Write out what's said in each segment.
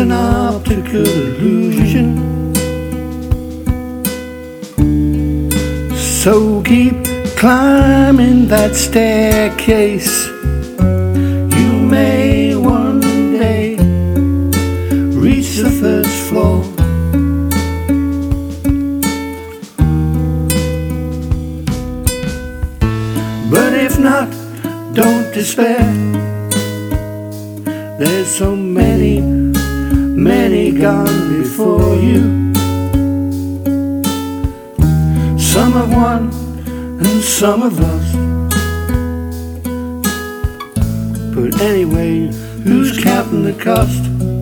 an optical illusion. So keep climbing that staircase. You may one day reach the first floor. But if not, don't despair. There's so many gone before you. Some have won and some have lost. But anyway, who's counting the cost?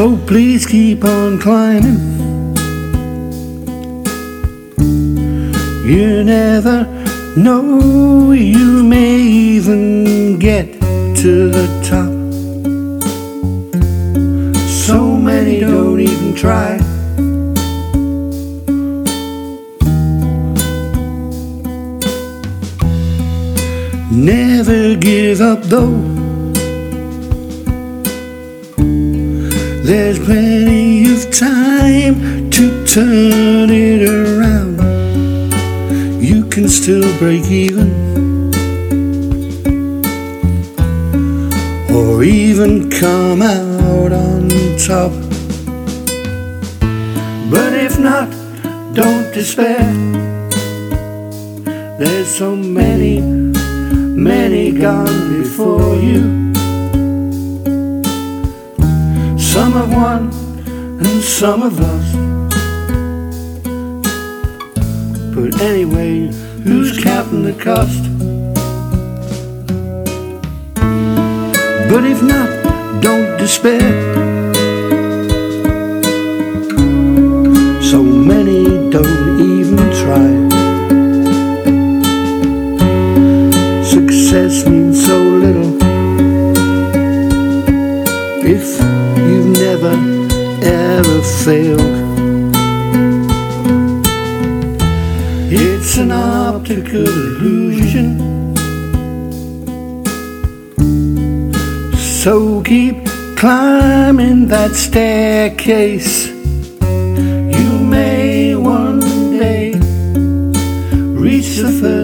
So please keep on climbing. You never know, you may even get to the top. So many don't even try. Never give up though. There's plenty of time to turn it around. You can still break even, or even come out on top. But if not, don't despair. There's so many, many gone before you. Some have won and some have lost. But anyway, who's counting the cost? But if not, don't despair. So many don't even try. Success means so little if you've never ever failed. It's an optical illusion. So keep climbing that staircase. You may one day reach the first.